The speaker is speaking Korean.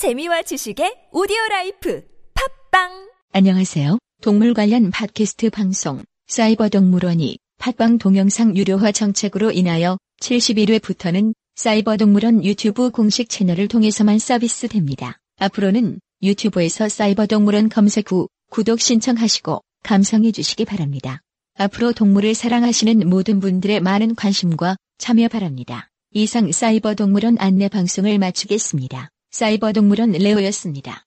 재미와 지식의 오디오 라이프 팟빵 안녕하세요. 동물 관련 팟캐스트 방송 사이버 동물원이 팟빵 동영상 유료화 정책으로 인하여 71회부터는 사이버 동물원 유튜브 공식 채널을 통해서만 서비스됩니다. 앞으로는 유튜브에서 사이버 동물원 검색 후 구독 신청하시고 감상해 주시기 바랍니다. 앞으로 동물을 사랑하시는 모든 분들의 많은 관심과 참여 바랍니다. 이상 사이버 동물원 안내 방송을 마치겠습니다. 사이버 동물원 레오였습니다.